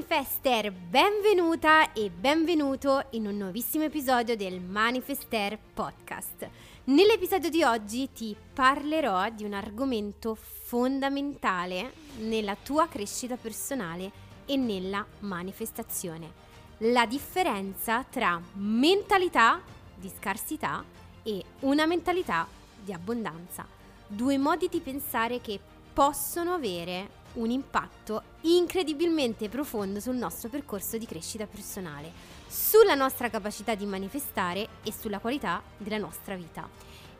Manifester, benvenuta e benvenuto in un nuovissimo episodio del Manifester Podcast. Nell'episodio di oggi ti parlerò di un argomento fondamentale nella tua crescita personale e nella manifestazione. La differenza tra mentalità di scarsità e una mentalità di abbondanza. Due modi di pensare che possono avere un impatto incredibilmente profondo sul nostro percorso di crescita personale, sulla nostra capacità di manifestare e sulla qualità della nostra vita.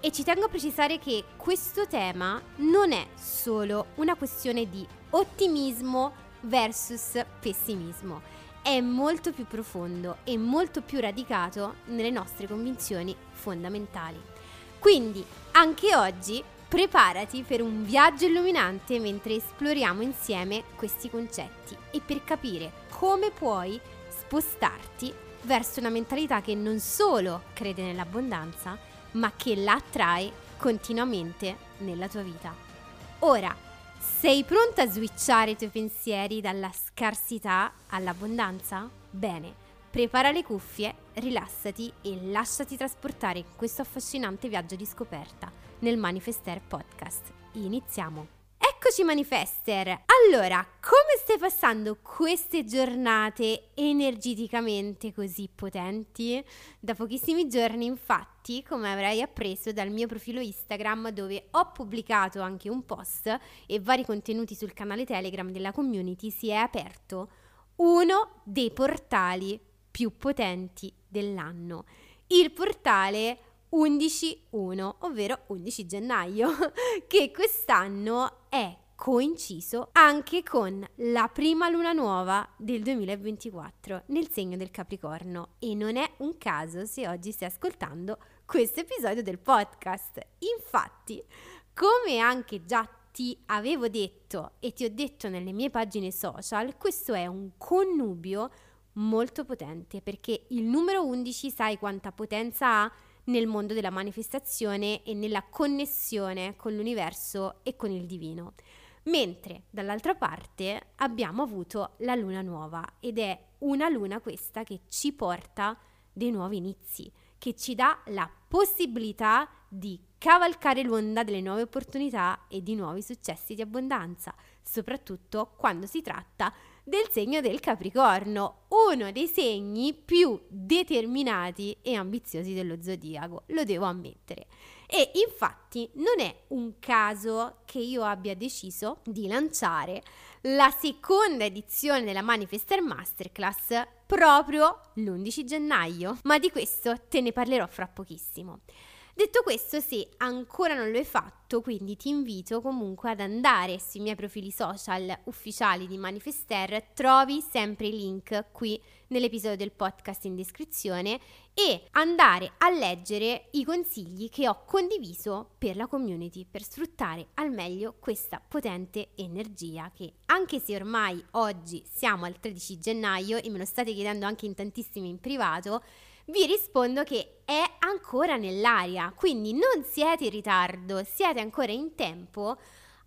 E ci tengo a precisare che questo tema non è solo una questione di ottimismo versus pessimismo, è molto più profondo e molto più radicato nelle nostre convinzioni fondamentali. Quindi anche oggi Preparati per un viaggio illuminante mentre esploriamo insieme questi concetti e per capire come puoi spostarti verso una mentalità che non solo crede nell'abbondanza, ma che la attrae continuamente nella tua vita. Ora, sei pronta a switchare i tuoi pensieri dalla scarsità all'abbondanza? Bene, prepara le cuffie, rilassati e lasciati trasportare in questo affascinante viaggio di scoperta nel Manifester Podcast. Iniziamo! Eccoci Manifester! Allora, come stai passando queste giornate energeticamente così potenti? Da pochissimi giorni, infatti, come avrai appreso dal mio profilo Instagram dove ho pubblicato anche un post e vari contenuti sul canale Telegram della community, si è aperto uno dei portali più potenti dell'anno. Il portale 11-1, ovvero 11 gennaio, che quest'anno è coinciso anche con la prima luna nuova del 2024 nel segno del Capricorno e non è un caso se oggi stai ascoltando questo episodio del podcast. Infatti, come anche già ti avevo detto e ti ho detto nelle mie pagine social, questo è un connubio molto potente perché il numero 11 sai quanta potenza ha nel mondo della manifestazione e nella connessione con l'universo e con il divino. Mentre dall'altra parte abbiamo avuto la luna nuova ed è una luna questa che ci porta dei nuovi inizi, che ci dà la possibilità di cavalcare l'onda delle nuove opportunità e di nuovi successi di abbondanza, soprattutto quando si tratta del segno del Capricorno, uno dei segni più determinati e ambiziosi dello zodiaco, lo devo ammettere. E infatti non è un caso che io abbia deciso di lanciare la seconda edizione della Manifester Masterclass proprio l'11 gennaio, ma di questo te ne parlerò fra pochissimo. Detto questo, se ancora non lo hai fatto, quindi ti invito comunque ad andare sui miei profili social ufficiali di Manifester, trovi sempre i link qui nell'episodio del podcast in descrizione e andare a leggere i consigli che ho condiviso per la community per sfruttare al meglio questa potente energia che anche se ormai oggi siamo al 13 gennaio e me lo state chiedendo anche in tantissimi in privato, vi rispondo che è ancora nell'aria, quindi non siete in ritardo, siete ancora in tempo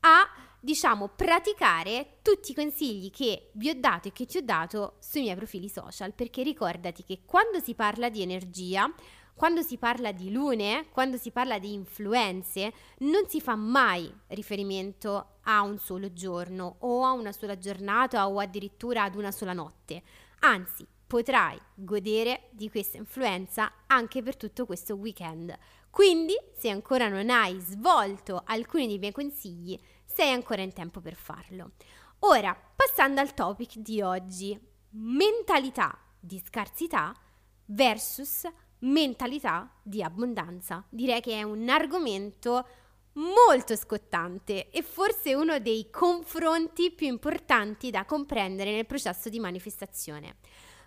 a diciamo praticare tutti i consigli che vi ho dato e che ti ho dato sui miei profili social, perché ricordati che quando si parla di energia, quando si parla di lune, quando si parla di influenze, non si fa mai riferimento a un solo giorno o a una sola giornata o addirittura ad una sola notte. Anzi, potrai godere di questa influenza anche per tutto questo weekend. Quindi, se ancora non hai svolto alcuni dei miei consigli, sei ancora in tempo per farlo. Ora, passando al topic di oggi, mentalità di scarsità versus mentalità di abbondanza. Direi che è un argomento molto scottante e forse uno dei confronti più importanti da comprendere nel processo di manifestazione.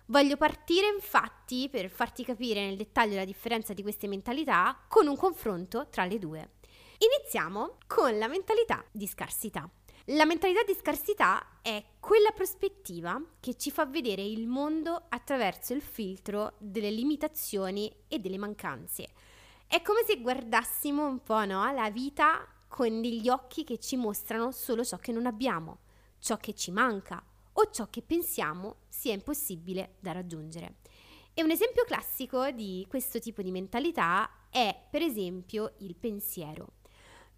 Voglio partire infatti per farti capire nel dettaglio la differenza di queste mentalità con un confronto tra le due. Iniziamo con la mentalità di scarsità. La mentalità di scarsità è quella prospettiva che ci fa vedere il mondo attraverso il filtro delle limitazioni e delle mancanze. È come se guardassimo un po' no, la vita con degli occhi che ci mostrano solo ciò che non abbiamo, ciò che ci manca o ciò che pensiamo sia impossibile da raggiungere. E un esempio classico di questo tipo di mentalità è per esempio il pensiero.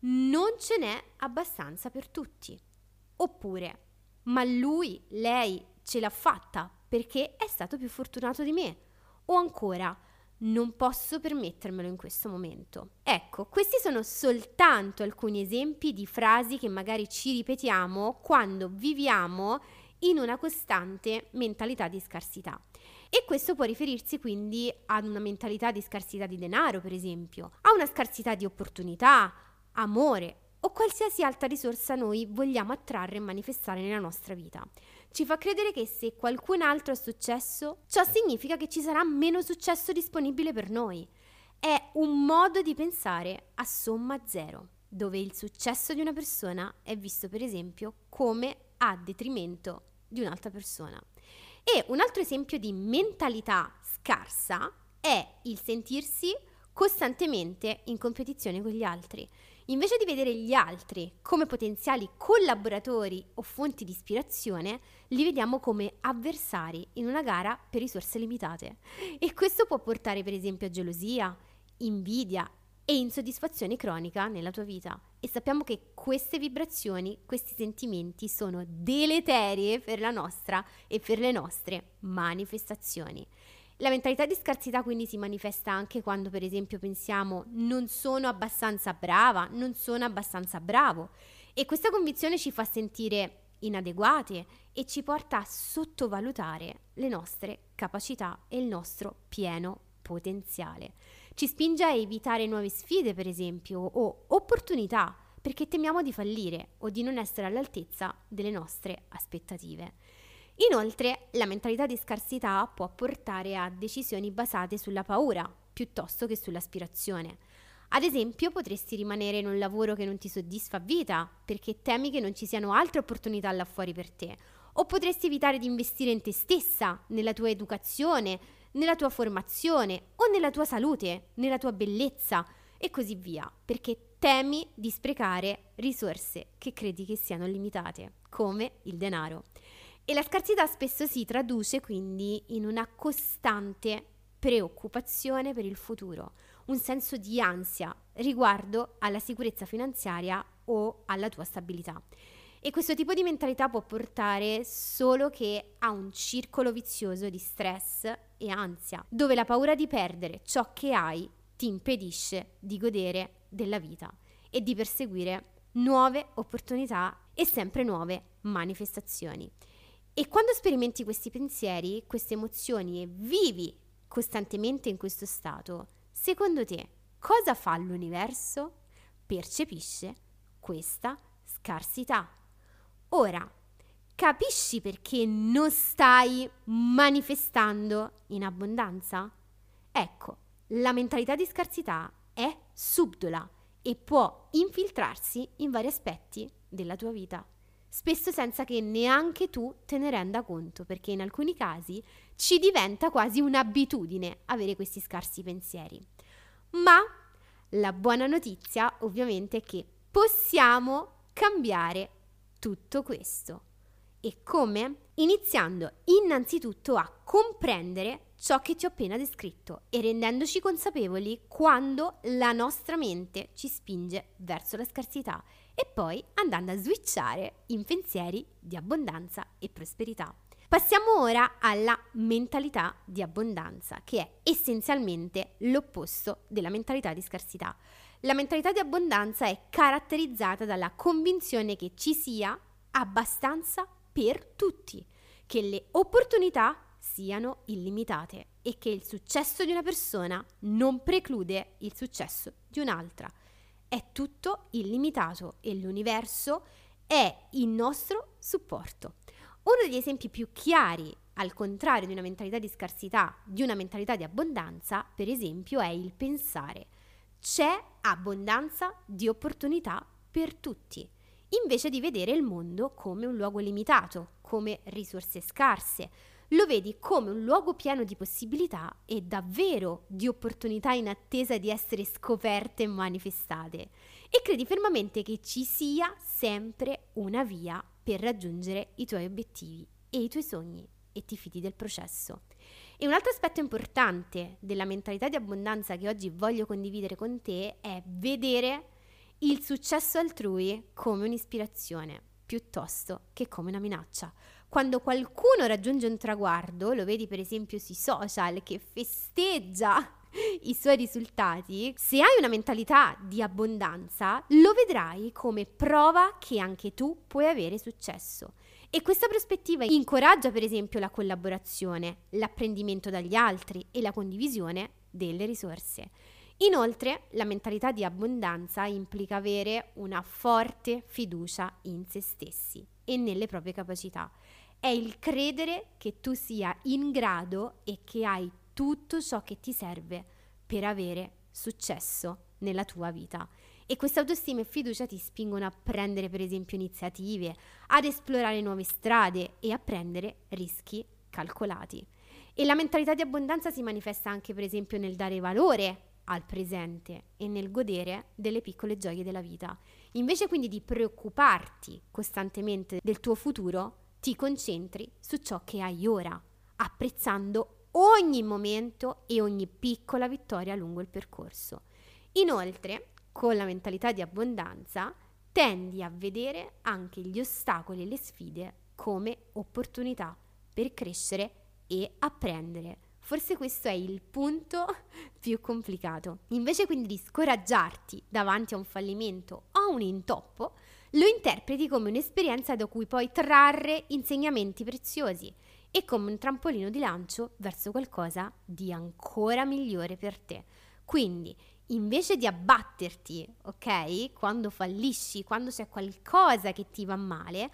Non ce n'è abbastanza per tutti. Oppure, ma lui, lei ce l'ha fatta perché è stato più fortunato di me. O ancora, non posso permettermelo in questo momento. Ecco, questi sono soltanto alcuni esempi di frasi che magari ci ripetiamo quando viviamo in una costante mentalità di scarsità. E questo può riferirsi quindi ad una mentalità di scarsità di denaro, per esempio, a una scarsità di opportunità, amore o qualsiasi altra risorsa noi vogliamo attrarre e manifestare nella nostra vita. Ci fa credere che se qualcun altro ha successo, ciò significa che ci sarà meno successo disponibile per noi. È un modo di pensare a somma zero, dove il successo di una persona è visto per esempio come a detrimento di un'altra persona. E un altro esempio di mentalità scarsa è il sentirsi costantemente in competizione con gli altri. Invece di vedere gli altri come potenziali collaboratori o fonti di ispirazione, li vediamo come avversari in una gara per risorse limitate. E questo può portare per esempio a gelosia, invidia e insoddisfazione cronica nella tua vita. E sappiamo che queste vibrazioni, questi sentimenti sono deleterie per la nostra e per le nostre manifestazioni. La mentalità di scarsità quindi si manifesta anche quando per esempio pensiamo non sono abbastanza brava, non sono abbastanza bravo e questa convinzione ci fa sentire inadeguate e ci porta a sottovalutare le nostre capacità e il nostro pieno potenziale. Ci spinge a evitare nuove sfide per esempio o opportunità perché temiamo di fallire o di non essere all'altezza delle nostre aspettative. Inoltre, la mentalità di scarsità può portare a decisioni basate sulla paura piuttosto che sull'aspirazione. Ad esempio, potresti rimanere in un lavoro che non ti soddisfa a vita perché temi che non ci siano altre opportunità là fuori per te, o potresti evitare di investire in te stessa, nella tua educazione, nella tua formazione o nella tua salute, nella tua bellezza e così via, perché temi di sprecare risorse che credi che siano limitate, come il denaro. E la scarsità spesso si traduce quindi in una costante preoccupazione per il futuro, un senso di ansia riguardo alla sicurezza finanziaria o alla tua stabilità. E questo tipo di mentalità può portare solo che a un circolo vizioso di stress e ansia, dove la paura di perdere ciò che hai ti impedisce di godere della vita e di perseguire nuove opportunità e sempre nuove manifestazioni. E quando sperimenti questi pensieri, queste emozioni e vivi costantemente in questo stato, secondo te cosa fa l'universo? Percepisce questa scarsità. Ora, capisci perché non stai manifestando in abbondanza? Ecco, la mentalità di scarsità è subdola e può infiltrarsi in vari aspetti della tua vita spesso senza che neanche tu te ne renda conto, perché in alcuni casi ci diventa quasi un'abitudine avere questi scarsi pensieri. Ma la buona notizia ovviamente è che possiamo cambiare tutto questo. E come? Iniziando innanzitutto a comprendere ciò che ti ho appena descritto e rendendoci consapevoli quando la nostra mente ci spinge verso la scarsità e poi andando a switchare in pensieri di abbondanza e prosperità. Passiamo ora alla mentalità di abbondanza, che è essenzialmente l'opposto della mentalità di scarsità. La mentalità di abbondanza è caratterizzata dalla convinzione che ci sia abbastanza per tutti, che le opportunità siano illimitate e che il successo di una persona non preclude il successo di un'altra è tutto illimitato e l'universo è il nostro supporto. Uno degli esempi più chiari, al contrario di una mentalità di scarsità, di una mentalità di abbondanza, per esempio, è il pensare. C'è abbondanza di opportunità per tutti, invece di vedere il mondo come un luogo limitato, come risorse scarse, lo vedi come un luogo pieno di possibilità e davvero di opportunità in attesa di essere scoperte e manifestate e credi fermamente che ci sia sempre una via per raggiungere i tuoi obiettivi e i tuoi sogni e ti fidi del processo. E un altro aspetto importante della mentalità di abbondanza che oggi voglio condividere con te è vedere il successo altrui come un'ispirazione piuttosto che come una minaccia. Quando qualcuno raggiunge un traguardo, lo vedi per esempio sui social che festeggia i suoi risultati, se hai una mentalità di abbondanza, lo vedrai come prova che anche tu puoi avere successo. E questa prospettiva incoraggia per esempio la collaborazione, l'apprendimento dagli altri e la condivisione delle risorse. Inoltre, la mentalità di abbondanza implica avere una forte fiducia in se stessi e nelle proprie capacità. È il credere che tu sia in grado e che hai tutto ciò che ti serve per avere successo nella tua vita. E questa autostima e fiducia ti spingono a prendere per esempio iniziative, ad esplorare nuove strade e a prendere rischi calcolati. E la mentalità di abbondanza si manifesta anche per esempio nel dare valore al presente e nel godere delle piccole gioie della vita. Invece quindi di preoccuparti costantemente del tuo futuro, ti concentri su ciò che hai ora, apprezzando ogni momento e ogni piccola vittoria lungo il percorso. Inoltre, con la mentalità di abbondanza, tendi a vedere anche gli ostacoli e le sfide come opportunità per crescere e apprendere Forse questo è il punto più complicato. Invece quindi di scoraggiarti davanti a un fallimento o un intoppo, lo interpreti come un'esperienza da cui puoi trarre insegnamenti preziosi e come un trampolino di lancio verso qualcosa di ancora migliore per te. Quindi, invece di abbatterti, ok, quando fallisci, quando c'è qualcosa che ti va male,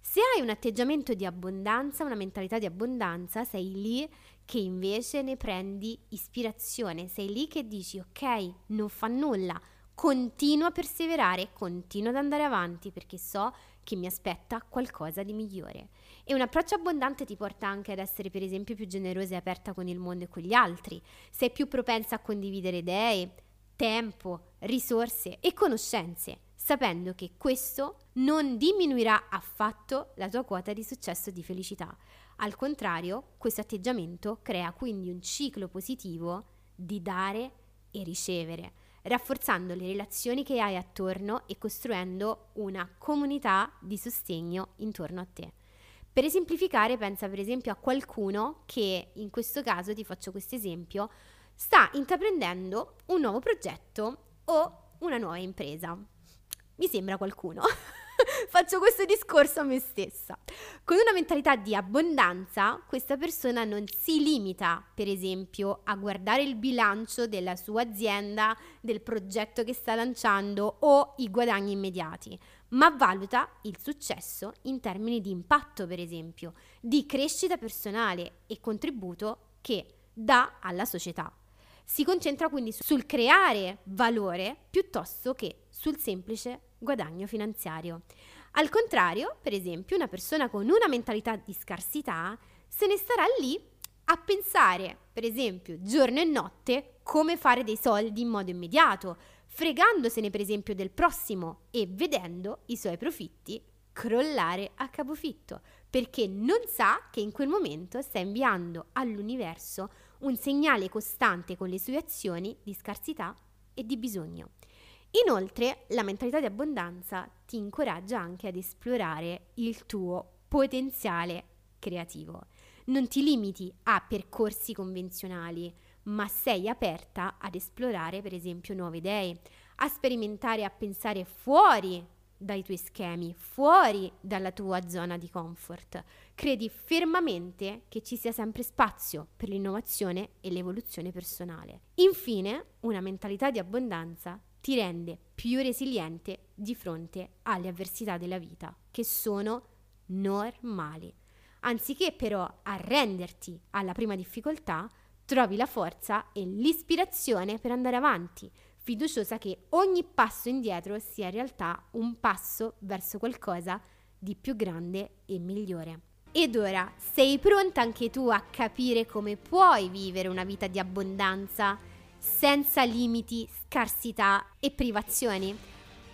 se hai un atteggiamento di abbondanza, una mentalità di abbondanza, sei lì che invece ne prendi ispirazione, sei lì che dici ok, non fa nulla, continuo a perseverare, continuo ad andare avanti perché so che mi aspetta qualcosa di migliore. E un approccio abbondante ti porta anche ad essere per esempio più generosa e aperta con il mondo e con gli altri, sei più propensa a condividere idee, tempo, risorse e conoscenze sapendo che questo non diminuirà affatto la tua quota di successo e di felicità. Al contrario, questo atteggiamento crea quindi un ciclo positivo di dare e ricevere, rafforzando le relazioni che hai attorno e costruendo una comunità di sostegno intorno a te. Per esemplificare, pensa per esempio a qualcuno che, in questo caso ti faccio questo esempio, sta intraprendendo un nuovo progetto o una nuova impresa mi sembra qualcuno. Faccio questo discorso a me stessa. Con una mentalità di abbondanza, questa persona non si limita, per esempio, a guardare il bilancio della sua azienda, del progetto che sta lanciando o i guadagni immediati, ma valuta il successo in termini di impatto, per esempio, di crescita personale e contributo che dà alla società. Si concentra quindi sul creare valore piuttosto che sul semplice guadagno finanziario. Al contrario, per esempio, una persona con una mentalità di scarsità se ne starà lì a pensare, per esempio, giorno e notte come fare dei soldi in modo immediato, fregandosene per esempio del prossimo e vedendo i suoi profitti crollare a capofitto, perché non sa che in quel momento sta inviando all'universo un segnale costante con le sue azioni di scarsità e di bisogno. Inoltre, la mentalità di abbondanza ti incoraggia anche ad esplorare il tuo potenziale creativo. Non ti limiti a percorsi convenzionali, ma sei aperta ad esplorare, per esempio, nuove idee, a sperimentare, a pensare fuori dai tuoi schemi, fuori dalla tua zona di comfort. Credi fermamente che ci sia sempre spazio per l'innovazione e l'evoluzione personale. Infine, una mentalità di abbondanza ti rende più resiliente di fronte alle avversità della vita, che sono normali. Anziché però arrenderti alla prima difficoltà, trovi la forza e l'ispirazione per andare avanti, fiduciosa che ogni passo indietro sia in realtà un passo verso qualcosa di più grande e migliore. Ed ora sei pronta anche tu a capire come puoi vivere una vita di abbondanza? senza limiti, scarsità e privazioni.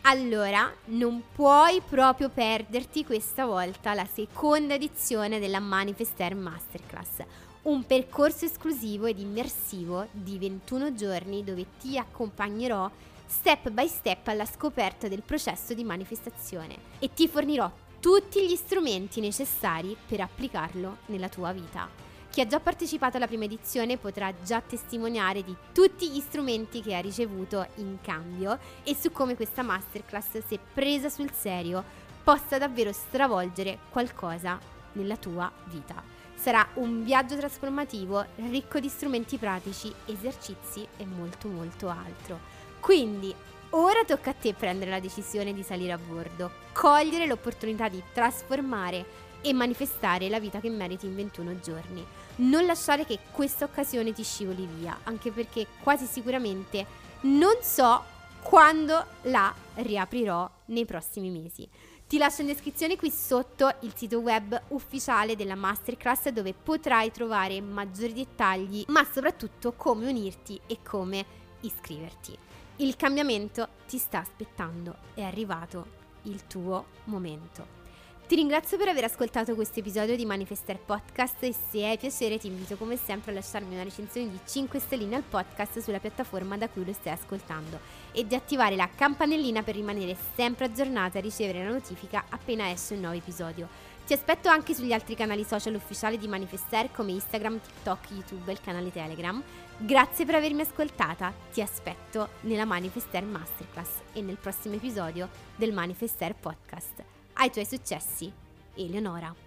Allora, non puoi proprio perderti questa volta la seconda edizione della Manifester Masterclass, un percorso esclusivo ed immersivo di 21 giorni dove ti accompagnerò step by step alla scoperta del processo di manifestazione e ti fornirò tutti gli strumenti necessari per applicarlo nella tua vita. Chi ha già partecipato alla prima edizione potrà già testimoniare di tutti gli strumenti che ha ricevuto in cambio e su come questa masterclass, se presa sul serio, possa davvero stravolgere qualcosa nella tua vita. Sarà un viaggio trasformativo ricco di strumenti pratici, esercizi e molto molto altro. Quindi ora tocca a te prendere la decisione di salire a bordo, cogliere l'opportunità di trasformare e manifestare la vita che meriti in 21 giorni. Non lasciare che questa occasione ti scivoli via, anche perché quasi sicuramente non so quando la riaprirò nei prossimi mesi. Ti lascio in descrizione qui sotto il sito web ufficiale della masterclass dove potrai trovare maggiori dettagli, ma soprattutto come unirti e come iscriverti. Il cambiamento ti sta aspettando, è arrivato il tuo momento. Ti ringrazio per aver ascoltato questo episodio di Manifester Podcast e se hai piacere ti invito come sempre a lasciarmi una recensione di 5 stelline al podcast sulla piattaforma da cui lo stai ascoltando e di attivare la campanellina per rimanere sempre aggiornata e ricevere la notifica appena esce un nuovo episodio. Ti aspetto anche sugli altri canali social ufficiali di Manifester come Instagram, TikTok, YouTube e il canale Telegram. Grazie per avermi ascoltata, ti aspetto nella Manifester Masterclass e nel prossimo episodio del Manifester Podcast ai tuoi successi. Eleonora.